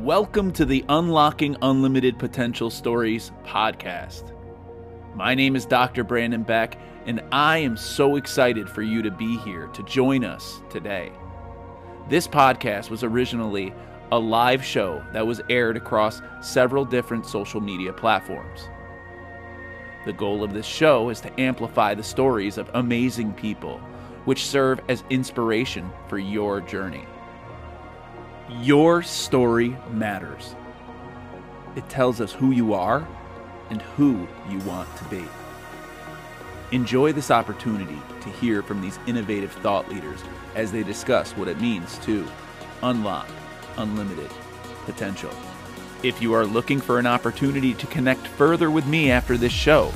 Welcome to the Unlocking Unlimited Potential Stories podcast. My name is Dr. Brandon Beck, and I am so excited for you to be here to join us today. This podcast was originally a live show that was aired across several different social media platforms. The goal of this show is to amplify the stories of amazing people, which serve as inspiration for your journey. Your story matters. It tells us who you are and who you want to be. Enjoy this opportunity to hear from these innovative thought leaders as they discuss what it means to unlock unlimited potential. If you are looking for an opportunity to connect further with me after this show,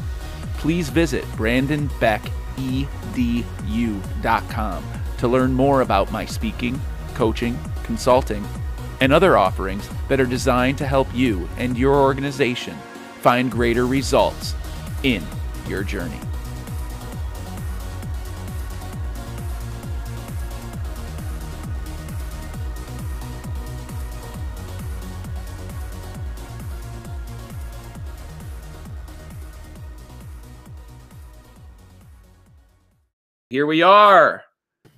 please visit brandonbeckedu.com to learn more about my speaking, coaching, consulting, and other offerings that are designed to help you and your organization find greater results in your journey. Here we are.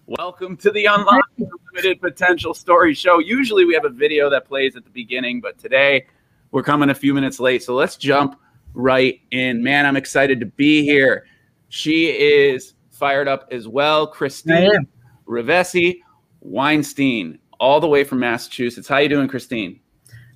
Welcome to the Unlock Unlimited Potential Story Show. Usually we have a video that plays at the beginning, but today we're coming a few minutes late. So let's jump right in. Man, I'm excited to be here. She is fired up as well. Christine Ravesi Weinstein, all the way from Massachusetts. How you doing, Christine?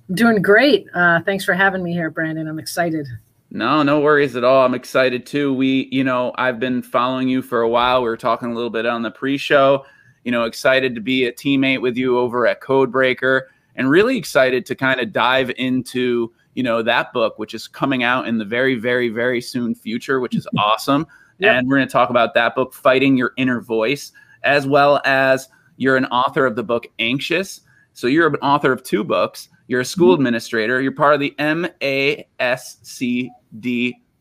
I'm doing great. Uh, thanks for having me here, Brandon. I'm excited. No, no worries at all. I'm excited too. We, you know, I've been following you for a while. We were talking a little bit on the pre-show. You know, excited to be a teammate with you over at Codebreaker, and really excited to kind of dive into, you know, that book, which is coming out in the very, very, very soon future, which is awesome. Yep. And we're going to talk about that book, Fighting Your Inner Voice, as well as you're an author of the book Anxious. So you're an author of two books. You're a school mm-hmm. administrator. You're part of the MASCD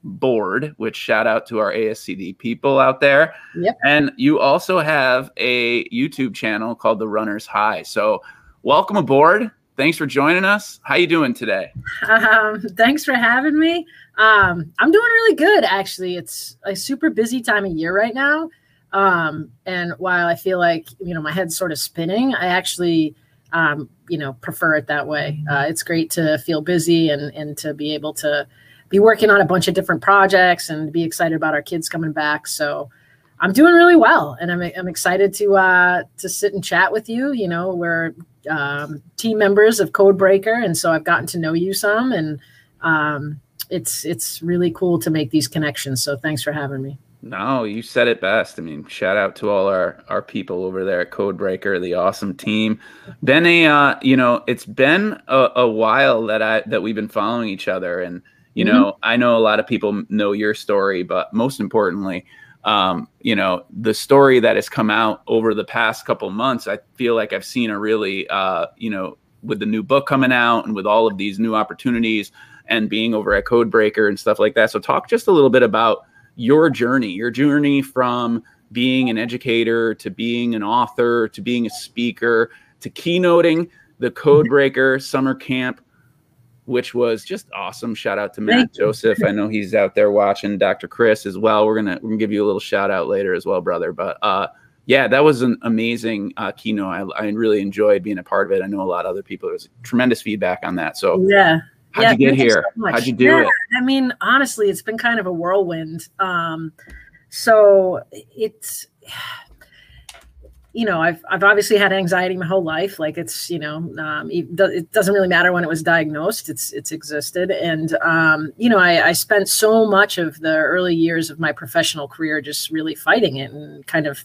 board, which shout out to our ASCD people out there. Yep. And you also have a YouTube channel called The Runner's High. So welcome aboard. Thanks for joining us. How you doing today? Um, thanks for having me. Um, I'm doing really good, actually. It's a super busy time of year right now. Um, and while I feel like, you know, my head's sort of spinning, I actually, um, you know, prefer it that way. Uh, it's great to feel busy and, and to be able to, be working on a bunch of different projects and be excited about our kids coming back. So I'm doing really well, and I'm, I'm excited to uh, to sit and chat with you. You know, we're um, team members of Codebreaker, and so I've gotten to know you some, and um, it's it's really cool to make these connections. So thanks for having me. No, you said it best. I mean, shout out to all our our people over there at Codebreaker, the awesome team. Been a uh, you know, it's been a, a while that I that we've been following each other, and you mm-hmm. know, I know a lot of people know your story, but most importantly, um, you know, the story that has come out over the past couple months, I feel like I've seen a really, uh, you know, with the new book coming out and with all of these new opportunities and being over at Codebreaker and stuff like that. So, talk just a little bit about your journey, your journey from being an educator to being an author to being a speaker to keynoting the Codebreaker summer camp which was just awesome. Shout out to Matt Joseph. I know he's out there watching. Dr. Chris as well. We're gonna we're gonna give you a little shout out later as well, brother. But uh, yeah, that was an amazing uh, keynote. I, I really enjoyed being a part of it. I know a lot of other people. There was tremendous feedback on that. So yeah. How'd yeah, you get here? So How'd you do yeah, it? I mean, honestly, it's been kind of a whirlwind. Um, so it's you know, I've I've obviously had anxiety my whole life. Like it's you know, um, it doesn't really matter when it was diagnosed. It's it's existed, and um, you know, I, I spent so much of the early years of my professional career just really fighting it and kind of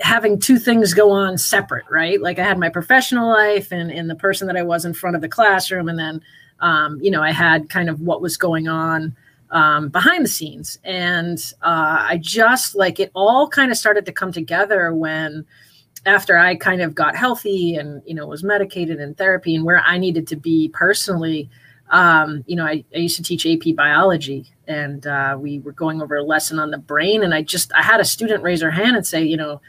having two things go on separate, right? Like I had my professional life and and the person that I was in front of the classroom, and then um, you know, I had kind of what was going on um, behind the scenes. And uh, I just like it all kind of started to come together when after I kind of got healthy and, you know, was medicated in therapy and where I needed to be personally. Um, you know, I, I, used to teach AP biology and uh, we were going over a lesson on the brain. And I just, I had a student raise her hand and say, you know,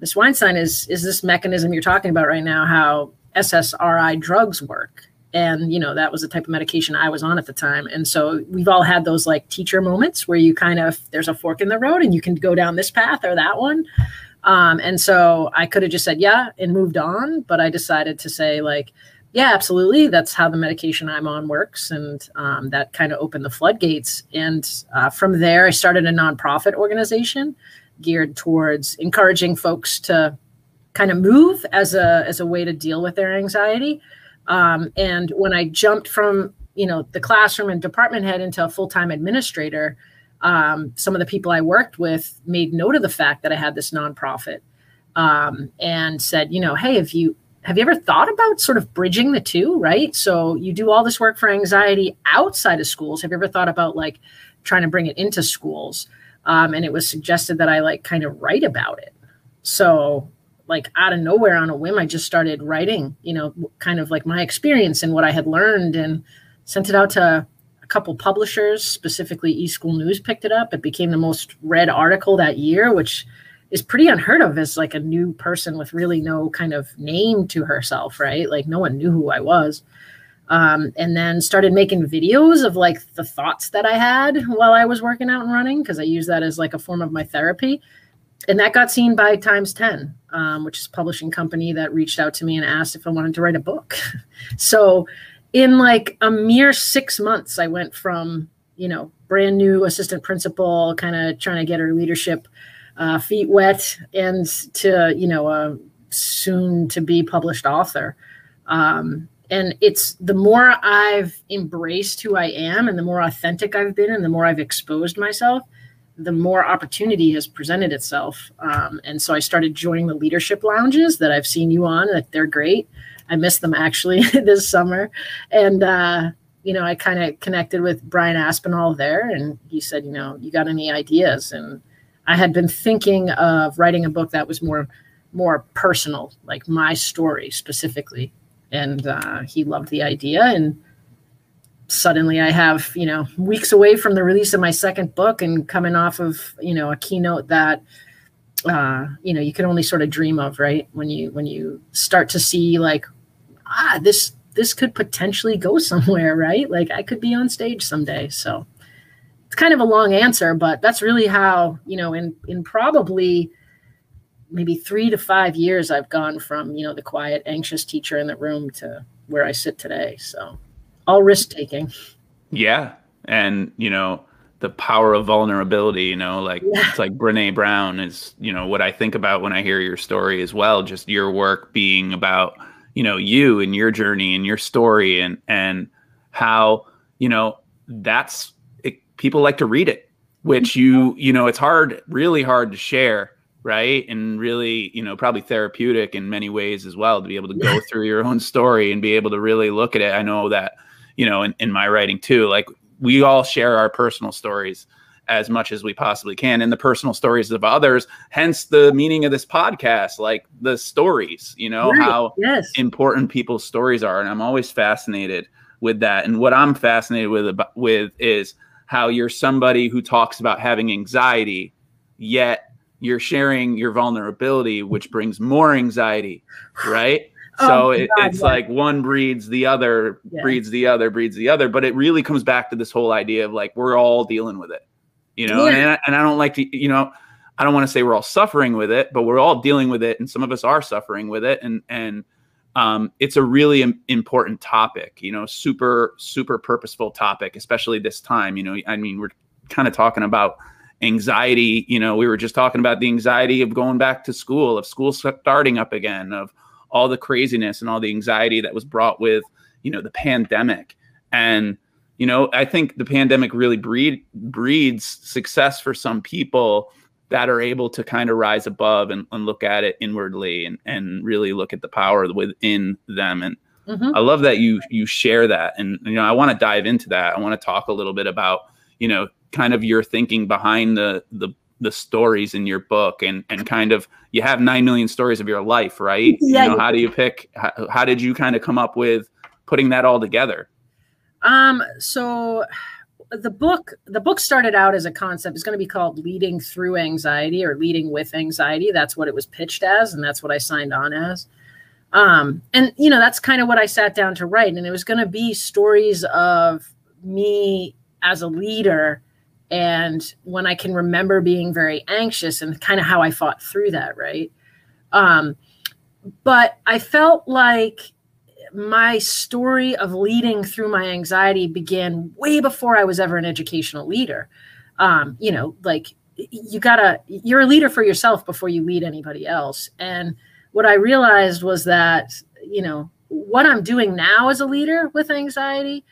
Miss Weinstein, is, is this mechanism you're talking about right now, how SSRI drugs work. And, you know, that was the type of medication I was on at the time. And so we've all had those like teacher moments where you kind of, there's a fork in the road and you can go down this path or that one. Um, and so I could have just said, yeah, and moved on. But I decided to say, like, yeah, absolutely. That's how the medication I'm on works. And um, that kind of opened the floodgates. And uh, from there, I started a nonprofit organization geared towards encouraging folks to kind of move as a, as a way to deal with their anxiety. Um, and when I jumped from, you know, the classroom and department head into a full-time administrator, um, some of the people I worked with made note of the fact that I had this nonprofit um, and said, you know, hey, if you have you ever thought about sort of bridging the two, right? So you do all this work for anxiety outside of schools. Have you ever thought about like trying to bring it into schools? Um, and it was suggested that I like kind of write about it. So like out of nowhere on a whim, I just started writing, you know, kind of like my experience and what I had learned and sent it out to a couple publishers, specifically eSchool News picked it up. It became the most read article that year, which is pretty unheard of as like a new person with really no kind of name to herself, right? Like no one knew who I was. Um, and then started making videos of like the thoughts that I had while I was working out and running because I use that as like a form of my therapy. And that got seen by Times 10, um, which is a publishing company that reached out to me and asked if I wanted to write a book. so, in like a mere six months, I went from, you know, brand new assistant principal, kind of trying to get her leadership uh, feet wet and to you know a soon to be published author. Um, and it's the more i've embraced who i am and the more authentic i've been and the more i've exposed myself the more opportunity has presented itself. Um, and so i started joining the leadership lounges that i've seen you on that they're great. I missed them actually this summer. And uh, you know i kind of connected with brian aspinall there and he said you know you got any ideas? And I had been thinking of writing a book that was more more personal, like my story specifically. And uh, he loved the idea. And suddenly I have, you know, weeks away from the release of my second book and coming off of, you know, a keynote that, uh, you know, you can only sort of dream of, right? When you, when you start to see like, ah, this, this could potentially go somewhere, right? Like I could be on stage someday. So, it's kind of a long answer, but that's really how, you know, in in probably maybe three to five years, I've gone from, you know, the quiet, anxious teacher in the room to where I sit today. So all risk taking. Yeah. And, you know, the power of vulnerability, you know, like yeah. it's like Brene Brown is, you know, what I think about when I hear your story as well, just your work being about, you know, you and your journey and your story and and how, you know, that's people like to read it, which mm-hmm. you, you know, it's hard, really hard to share, right? And really, you know, probably therapeutic in many ways as well to be able to go through your own story and be able to really look at it. I know that, you know, in, in my writing too, like we all share our personal stories as much as we possibly can and the personal stories of others hence the meaning of this podcast like the stories you know right. how yes. important people's stories are and i'm always fascinated with that and what i'm fascinated with with is how you're somebody who talks about having anxiety, yet you're sharing your vulnerability, which brings more anxiety, right? Oh, so it, God, it's yeah. like one breeds the other, yeah. breeds the other, breeds the other. But it really comes back to this whole idea of like we're all dealing with it, you know. Yeah. And, I, and I don't like to, you know, I don't want to say we're all suffering with it, but we're all dealing with it, and some of us are suffering with it, and and um, it's a really Im- important topic, you know, super, super purposeful topic, especially this time. You know, I mean, we're kind of talking about anxiety. You know, we were just talking about the anxiety of going back to school, of school starting up again, of all the craziness and all the anxiety that was brought with, you know, the pandemic. And, you know, I think the pandemic really breed, breeds success for some people that are able to kind of rise above and, and look at it inwardly and, and really look at the power within them. And mm-hmm. I love that you you share that. And you know, I want to dive into that. I want to talk a little bit about, you know, kind of your thinking behind the the the stories in your book and and kind of you have 9 million stories of your life right yeah, you know how do you pick how, how did you kind of come up with putting that all together um so the book the book started out as a concept it's going to be called leading through anxiety or leading with anxiety that's what it was pitched as and that's what i signed on as Um, and you know, that's kind of what I sat down to write. And it was going to be stories of me as a leader and when I can remember being very anxious and kind of how I fought through that, right? Um, but I felt like my story of leading through my anxiety began way before I was ever an educational leader. Um, you know, like you gotta, you're a leader for yourself before you lead anybody else. And what I realized was that, you know, what I'm doing now as a leader with anxiety,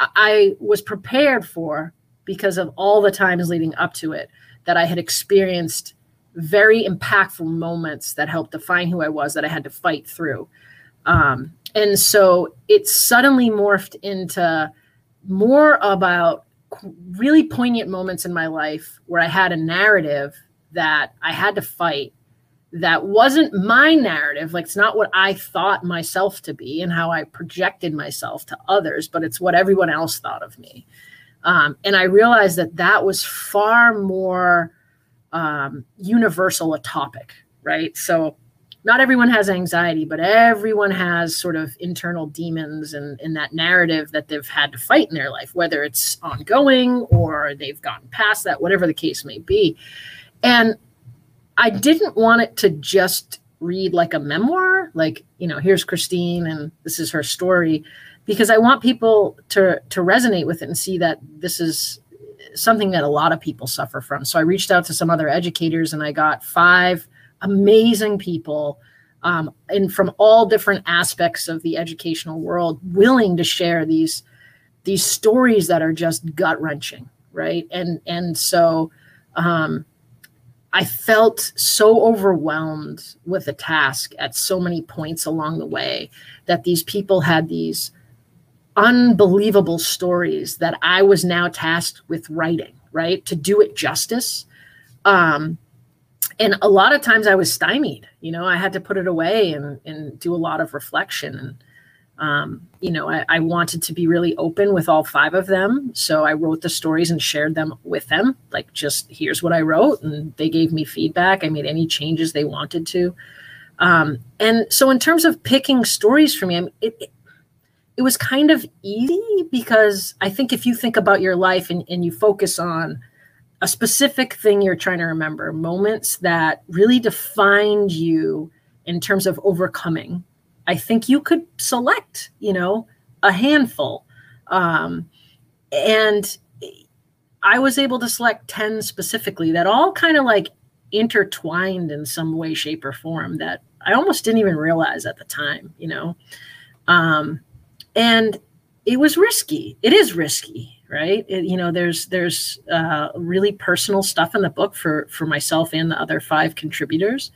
I was prepared for because of all the times leading up to it that I had experienced very impactful moments that helped define who I was that I had to fight through. Um, and so it suddenly morphed into more about really poignant moments in my life where I had a narrative that I had to fight that wasn't my narrative. Like, it's not what I thought myself to be and how I projected myself to others, but it's what everyone else thought of me. Um, and I realized that that was far more um, universal a topic, right? So not everyone has anxiety, but everyone has sort of internal demons and in that narrative that they've had to fight in their life, whether it's ongoing or they've gotten past that, whatever the case may be. And I didn't want it to just read like a memoir, like, you know, here's Christine and this is her story because I want people to to resonate with it and see that this is something that a lot of people suffer from. So I reached out to some other educators and I got five amazing people um, and from all different aspects of the educational world willing to share these these stories that are just gut wrenching, right? And and so um, I felt so overwhelmed with the task at so many points along the way that these people had these unbelievable stories that I was now tasked with writing, right? To do it justice. Um, and a lot of times I was stymied, you know, I had to put it away and, and do a lot of reflection. And, um, you know, I, I wanted to be really open with all five of them. So I wrote the stories and shared them with them. Like, just here's what I wrote. And they gave me feedback. I made any changes they wanted to. Um, and so, in terms of picking stories for me, I mean, it, it, it was kind of easy because I think if you think about your life and, and you focus on a specific thing you're trying to remember, moments that really defined you in terms of overcoming, I think you could select, you know, a handful. Um, and I was able to select 10 specifically that all kind of like intertwined in some way, shape, or form that I almost didn't even realize at the time, you know. Um, and it was risky. It is risky, right? It, you know, there's there's uh, really personal stuff in the book for for myself and the other five contributors,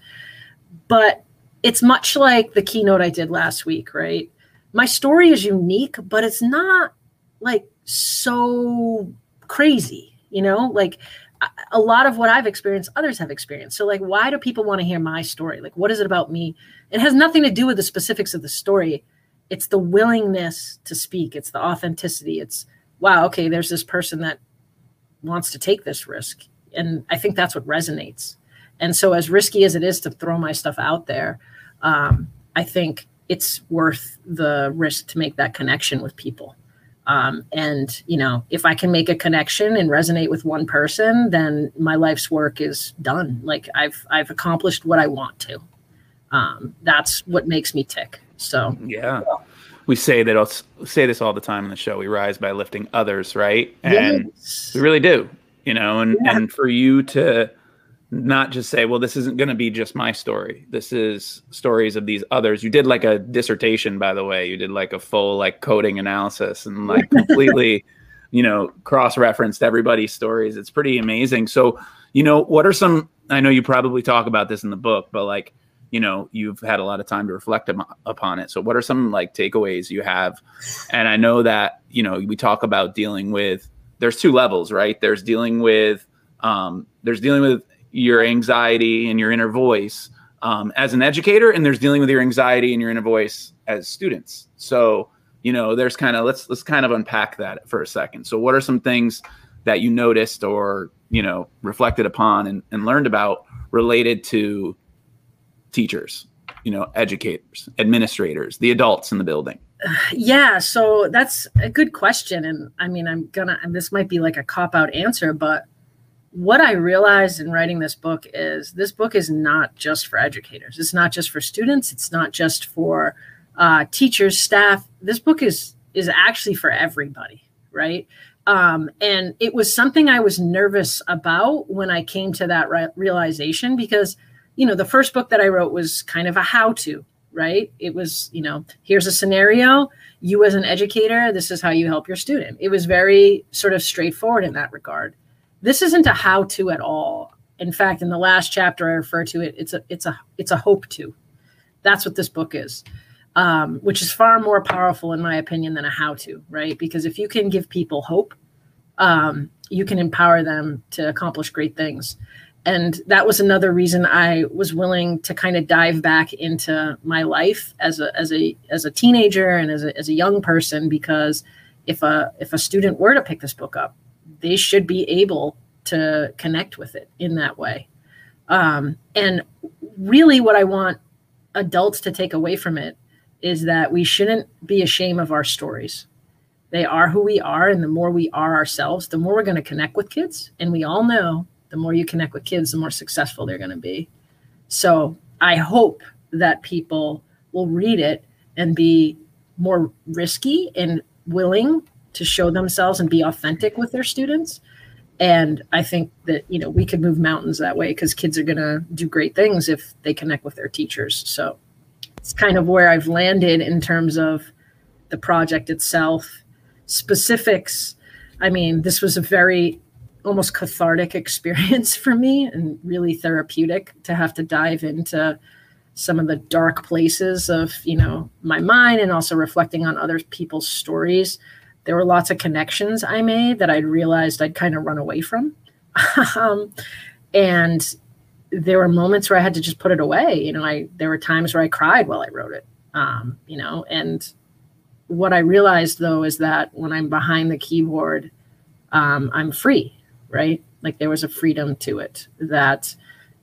but it's much like the keynote I did last week, right? My story is unique, but it's not like so crazy, you know, like a lot of what I've experienced, others have experienced. So, like, why do people want to hear my story? Like, what is it about me? It has nothing to do with the specifics of the story it's the willingness to speak it's the authenticity it's wow okay there's this person that wants to take this risk. And i think that's what resonates. And so as risky as it is to throw my stuff out there um, i think it's worth the risk to make that connection with people. Um, and you know if i can make a connection and resonate with one person then my life's work is done. Like i've i've accomplished what i want to. Um, that's what makes me tick so yeah, we say that I'll say this all the time in the show. We rise by lifting others, right? And yes. we really do, you know. And yeah. and for you to not just say, well, this isn't going to be just my story. This is stories of these others. You did like a dissertation, by the way. You did like a full like coding analysis and like completely, you know, cross referenced everybody's stories. It's pretty amazing. So, you know, what are some? I know you probably talk about this in the book, but like you know you've had a lot of time to reflect upon it. So what are some like takeaways you have? And i know that you know we talk about dealing with there's two levels right? There's dealing with um, there's dealing with your anxiety and your inner voice um, as an educator and there's dealing with your anxiety and your inner voice as students. So you know there's kind of let's let's kind of unpack that for a second. So what are some things that you noticed or you know reflected upon and, and learned about related to teachers? you know educators administrators the adults in the building? Yeah so that's a good question and i mean i'm gonna and this might be like a cop out answer but what i realized in writing this book is this book is not just for educators. It's not just for students. It's not just for uh, teachers staff. This book is is actually for everybody right? Um, and it was something i was nervous about when i came to that re- realization because you know the first book that i wrote was kind of a how to right? It was, you know, here's a scenario. You, as an educator, this is how you help your student. It was very sort of straightforward in that regard. This isn't a how to at all. In fact, in the last chapter, I refer to it. It's a it's a it's a hope to. That's what this book is, um, which is far more powerful, in my opinion, than a how to. Right? Because if you can give people hope, um, you can empower them to accomplish great things and that was another reason I was willing to kind of dive back into my life as a as a as a teenager and as a as a young person because if a if a student were to pick this book up, they should be able to connect with it in that way. Um, and really, what I want adults to take away from it is that we shouldn't be ashamed of our stories. They are who we are, and the more we are ourselves, the more we're going to connect with kids. And we all know the more you connect with kids, the more successful they're going to be. So I hope that people will read it and be more risky and willing to show themselves and be authentic with their students. And I think that, you know, we could move mountains that way because kids are going to do great things if they connect with their teachers. So it's kind of where I've landed in terms of the project itself. Specifics, I mean, this was a very almost cathartic experience for me and really therapeutic to have to dive into some of the dark places of you know my mind and also reflecting on other people's stories. There were lots of connections i made that i'd realized i'd kind of run away from. Um, and there were moments where i had to just put it away. You know i there were times where i cried while i wrote it um, you know and what i realized though is that when i'm behind the keyboard um, i'm free right? Like there was a freedom to it that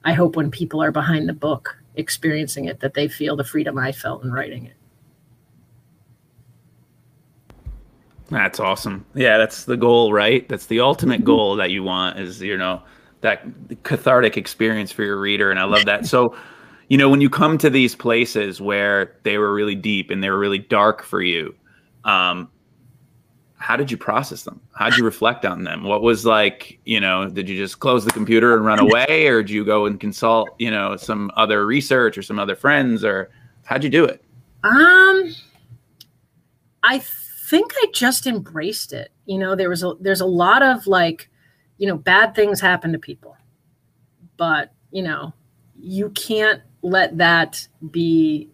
I hope when people are behind the book experiencing it, that they feel the freedom I felt in writing it. That's awesome. Yeah, that's the goal, right? That's the ultimate mm-hmm. goal that you want is, you know, that cathartic experience for your reader. And I love that. So, you know, when you come to these places where they were really deep and they were really dark for you, um, how did you process them? How did you reflect on them? What was like, you know, did you just close the computer and run away or did you go and consult, you know, some other research or some other friends or how'd you do it? Um I think I just embraced it. You know, there was a there's a lot of like, you know, bad things happen to people. But, you know, you can't let that be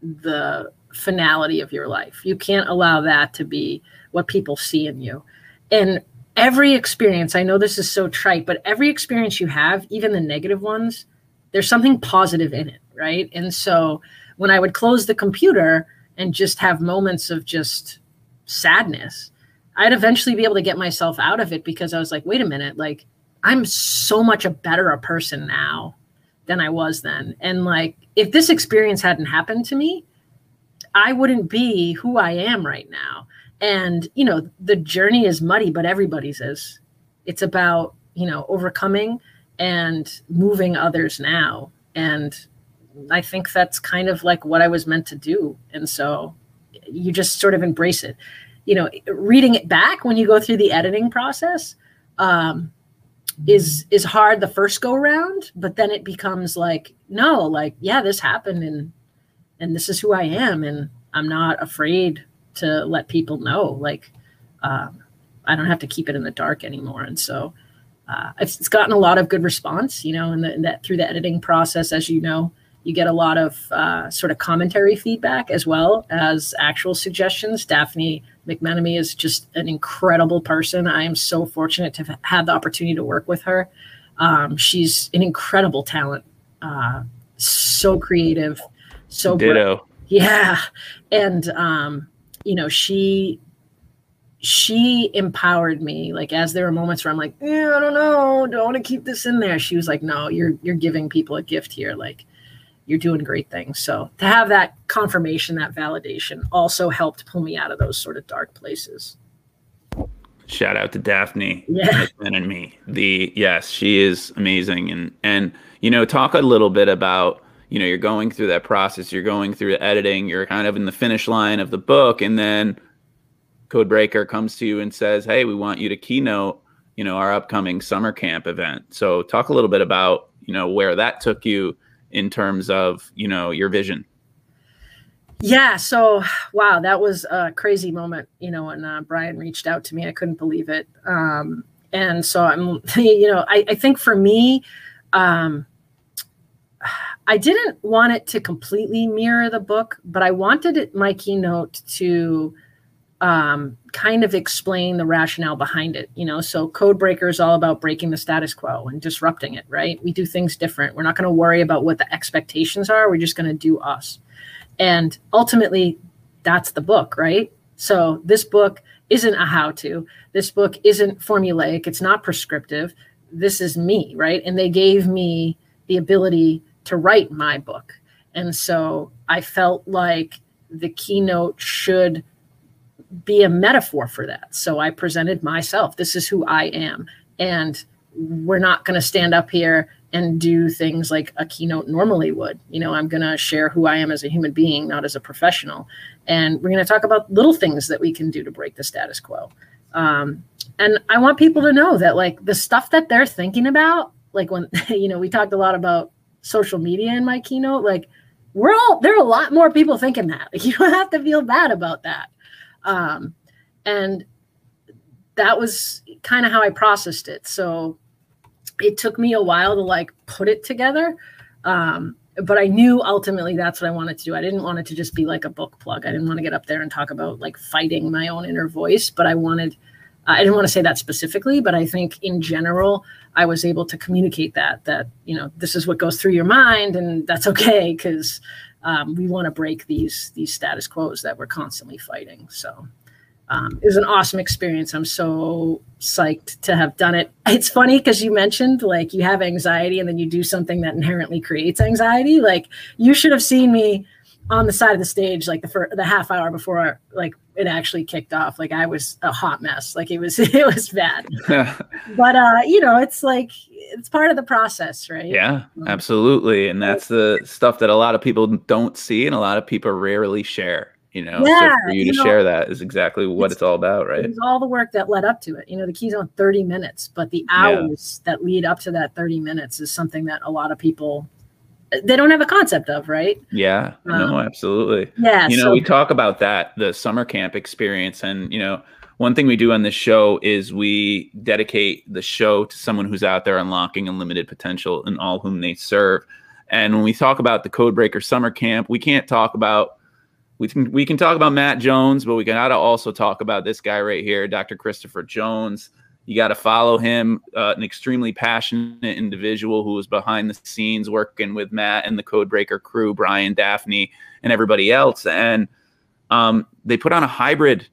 the finality of your life. You can't allow that to be what people see in you. And every experience, I know this is so trite, but every experience you have, even the negative ones, there's something positive in it, right? And so when I would close the computer and just have moments of just sadness, I'd eventually be able to get myself out of it because I was like, wait a minute, like I'm so much a better a person now than I was then. And like if this experience hadn't happened to me, I wouldn't be who I am right now. And you know the journey is muddy but everybody's is. It's about you know overcoming and moving others now. And i think that's kind of like what i was meant to do. And so you just sort of embrace it. You know reading it back when you go through the editing process um, is is hard the first go round but then it becomes like no like yeah this happened and and this is who i am and i'm not afraid to let people know like um, i don't have to keep it in the dark anymore. And so uh, it's, it's, gotten a lot of good response you know and that through the editing process as you know you get a lot of uh, sort of commentary feedback as well as actual suggestions. Daphne mcmenemy is just an incredible person. I am so fortunate to have had the opportunity to work with her. Um, she's an incredible talent uh, so creative so ditto yeah and um, you know, she she empowered me. Like as there were moments where I'm like, yeah, I don't know, don't want to keep this in there. She was like, no, you're you're giving people a gift here. Like you're doing great things. So to have that confirmation, that validation also helped pull me out of those sort of dark places. Shout out to Daphne yeah. and me. The yes, she is amazing. And and you know, talk a little bit about, you know, you're going through that process, you're going through the editing, you're kind of in the finish line of the book, and then Codebreaker comes to you and says, Hey, we want you to keynote, you know, our upcoming summer camp event. So talk a little bit about, you know, where that took you in terms of, you know, your vision. Yeah. So, wow, that was a crazy moment. You know, when uh, Brian reached out to me, I couldn't believe it. Um, and so I'm, you know, I, I think for me, um, I didn't want it to completely mirror the book, but I wanted it, my keynote to um, kind of explain the rationale behind it. You know, so Codebreaker is all about breaking the status quo and disrupting it, right? We do things different. We're not going to worry about what the expectations are. We're just going to do us. And ultimately, that's the book, right? So this book isn't a how to. This book isn't formulaic. It's not prescriptive. This is me, right? And they gave me the ability to write my book. And so I felt like the keynote should be a metaphor for that. So I presented myself. This is who I am. And we're not going to stand up here and do things like a keynote normally would. You know, I'm going to share who I am as a human being, not as a professional. And we're going to talk about little things that we can do to break the status quo. Um, and I want people to know that, like, the stuff that they're thinking about, like, when, you know, we talked a lot about social media in my keynote, like, we're all, there are a lot more people thinking that. Like, you don't have to feel bad about that. Um, and that was kind of how I processed it. So it took me a while to like put it together. Um, but I knew ultimately that's what I wanted to do. I didn't want it to just be like a book plug. I didn't want to get up there and talk about like fighting my own inner voice, but I wanted, I didn't want to say that specifically, but I think in general, I was able to communicate that, that, you know, this is what goes through your mind and that's okay. Cause um, we want to break these, these status quos that we're constantly fighting. So, um, it was an awesome experience. I'm so psyched to have done it. It's funny because you mentioned like you have anxiety and then you do something that inherently creates anxiety. Like you should have seen me on the side of the stage like the first, the half hour before like it actually kicked off. Like I was a hot mess. Like it was it was bad. but uh, you know, it's like it's part of the process, right? Yeah, um, absolutely. And that's the stuff that a lot of people don't see and a lot of people rarely share you know yeah, so for you, you to know, share that is exactly what it's, it's, all about right it's all the work that led up to it you know the key's on 30 minutes but the hours yeah. that lead up to that 30 minutes is something that a lot of people they don't have a concept of right yeah um, no absolutely yeah you know so, we talk about that the summer camp experience and you know one thing we do on this show is we dedicate the show to someone who's out there unlocking unlimited potential in all whom they serve and when we talk about the codebreaker summer camp we can't talk about we can we can talk about Matt Jones, but we to also talk about this guy right here, Dr. Christopher Jones. You got to follow him, uh, an extremely passionate individual who was behind the scenes working with Matt and the Codebreaker crew, Brian, Daphne, and everybody else. And um, they put on a hybrid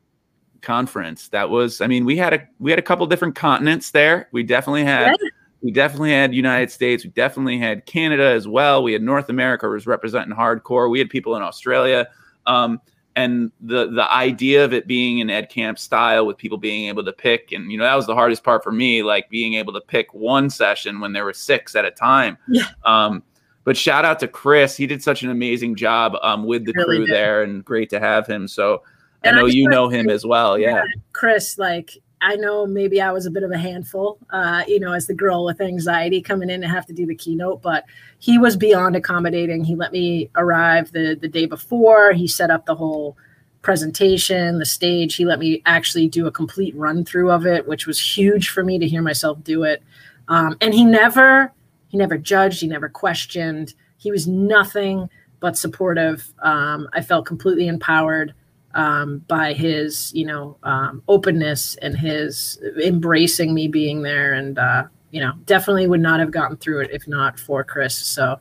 conference. That was, I mean, we had a we had a couple different continents there. We definitely had. Yeah. We definitely had United States. We definitely had Canada as well. We had North America was representing hardcore. We had people in Australia. Um, and the the idea of it being an ed camp style with people being able to pick and you know that was the hardest part for me like being able to pick one session when there were six at a time yeah. um but shout out to chris he did such an amazing job um with the really crew did. there and great to have him so and i know I you know him as well yeah. yeah chris like I know maybe I was a bit of a handful, uh, you know, as the girl with anxiety coming in to have to do the keynote, but he was beyond accommodating. He let me arrive the the day before. He set up the whole presentation, the stage. He let me actually do a complete run through of it, which was huge for me to hear myself do it. Um, and he never he never judged. He never questioned. He was nothing but supportive. Um, I felt completely empowered um, by his, you know, um, openness and his embracing me being there. And, uh, you know, definitely would not have gotten through it if not for Chris. So I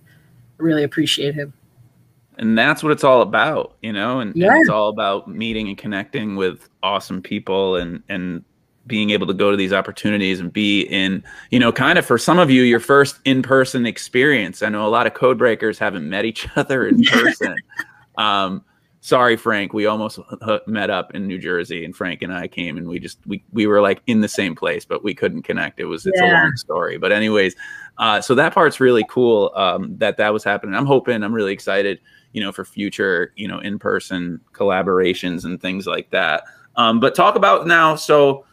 really appreciate him. And that's what it's all about, you know, and, yeah. and it's all about meeting and connecting with awesome people and, and being able to go to these opportunities and be in, you know, kind of for some of you, your first in person experience. I know a lot of code breakers haven't met each other in person. um, sorry, Frank, we almost met up in New Jersey and Frank and I came and we just, we, we were like in the same place, but we couldn't connect. It was, it's yeah. a long story. But anyways, uh, so that part's really cool um, that that was happening. I'm hoping, I'm really excited, you know, for future, you know, in person collaborations and things like that. Um, but talk about now. So,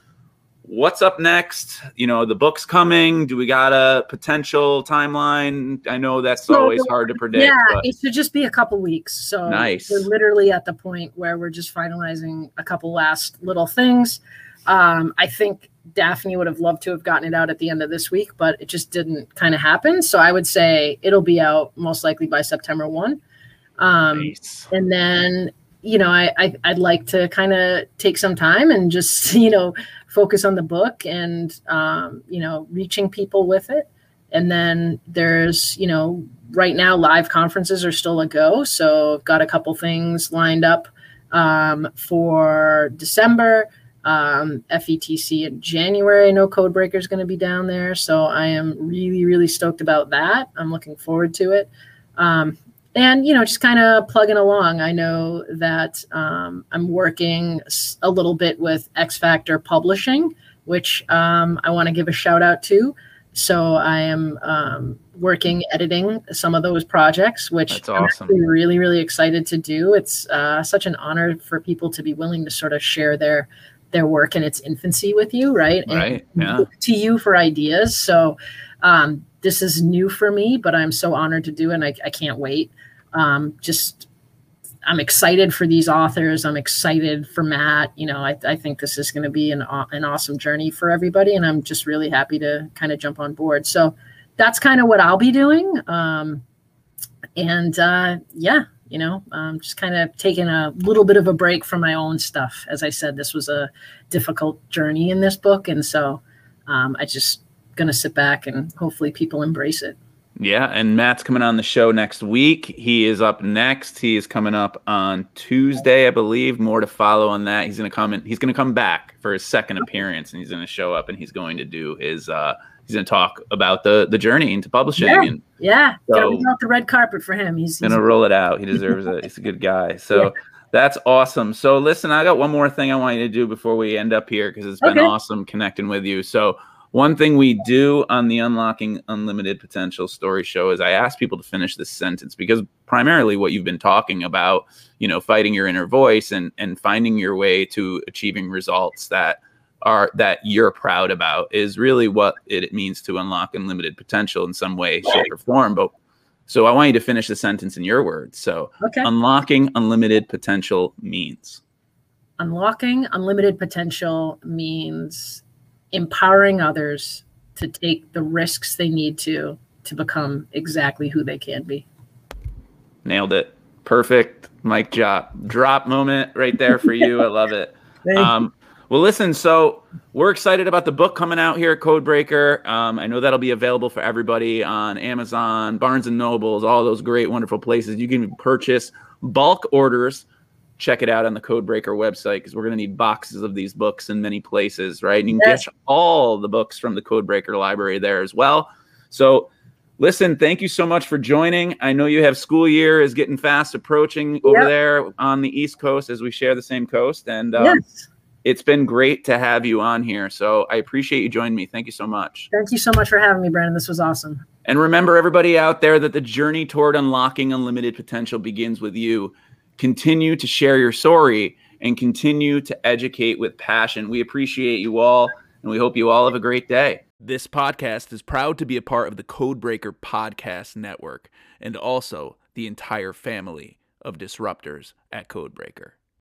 what's up next? You know, the book's coming. Do we got a potential timeline? I know that's so, always hard to predict. Yeah, but. it should just be a couple weeks. So nice. We're literally at the point where we're just finalizing a couple last little things. Um, I think Daphne would have loved to have gotten it out at the end of this week, but it just didn't kind of happen. So I would say it'll be out most likely by September 1. Um, nice. And then you know, I, I would like to kind of take some time and just you know focus on the book and um, you know reaching people with it. And then there's you know right now live conferences are still a go, so I've got a couple things lined up um, for December. Um, FETC in January. I know Codebreaker is going to be down there, so I am really really stoked about that. I'm looking forward to it. Um, and you know just kind of plugging along. I know that um, i'm working a little bit with x factor publishing which um, i want to give a shout out to. So i am um, working editing some of those projects which That's awesome. i'm really really excited to do. It's uh, such an honor for people to be willing to sort of share their their work in its infancy with you right? Right and yeah. to you for ideas. So um, this is new for me, but I'm so honored to do it. And I, I can't wait. Um, just, I'm excited for these authors. I'm excited for Matt. You know, I, I think this is going to be an, an awesome journey for everybody. And I'm just really happy to kind of jump on board. So that's kind of what I'll be doing. Um, and uh, yeah, you know, um, just kind of taking a little bit of a break from my own stuff. As I said, this was a difficult journey in this book. And so um, I just going to sit back and hopefully people embrace it. Yeah, and Matt's coming on the show next week. He is up next. He is coming up on Tuesday, I believe. More to follow on that. He's gonna come in, he's gonna come back for his second appearance and he's gonna show up and he's going to do his uh he's gonna talk about the the journey into publishing yeah, and yeah so, out the red carpet for him. He's, he's gonna roll it out. He deserves it. He's a good guy. So yeah. That's awesome. So, listen, I got one more thing I want you to do before we end up here because it's been okay. awesome connecting with you. So, one thing we do on the Unlocking Unlimited Potential story show is I ask people to finish this sentence because primarily what you've been talking about, you know, fighting your inner voice and and finding your way to achieving results that are that you're proud about is really what it means to unlock unlimited potential in some way, shape, or form. But so I want you to finish the sentence in your words. So okay. unlocking unlimited potential means unlocking unlimited potential means empowering others to take the risks they need to to become exactly who they can be. Nailed it. Perfect. Mic drop drop moment right there for you. I love it. Um, well, listen. So we're excited about the book coming out here at Codebreaker. Um, I know that'll be available for everybody on Amazon, Barnes and Nobles, all those great, wonderful places. You can purchase bulk orders check it out on the Codebreaker website because we're going to need boxes of these books in many places, right? And you can yes. get all the books from the Codebreaker library there as well. So, listen, thank you so much for joining. I know you have school year is getting fast approaching over yep. there on the East Coast as we share the same coast, and um, yes. it's been great to have you on here. So, I appreciate you joining me. Thank you so much. Thank you so much for having me, Brandon. This was awesome. And remember, everybody out there, that the journey toward unlocking unlimited potential begins with you continue to share your story and continue to educate with passion. We appreciate you all, and we hope you all have a great day. This podcast is proud to be a part of the Codebreaker Podcast Network and also the entire family of disruptors at Codebreaker.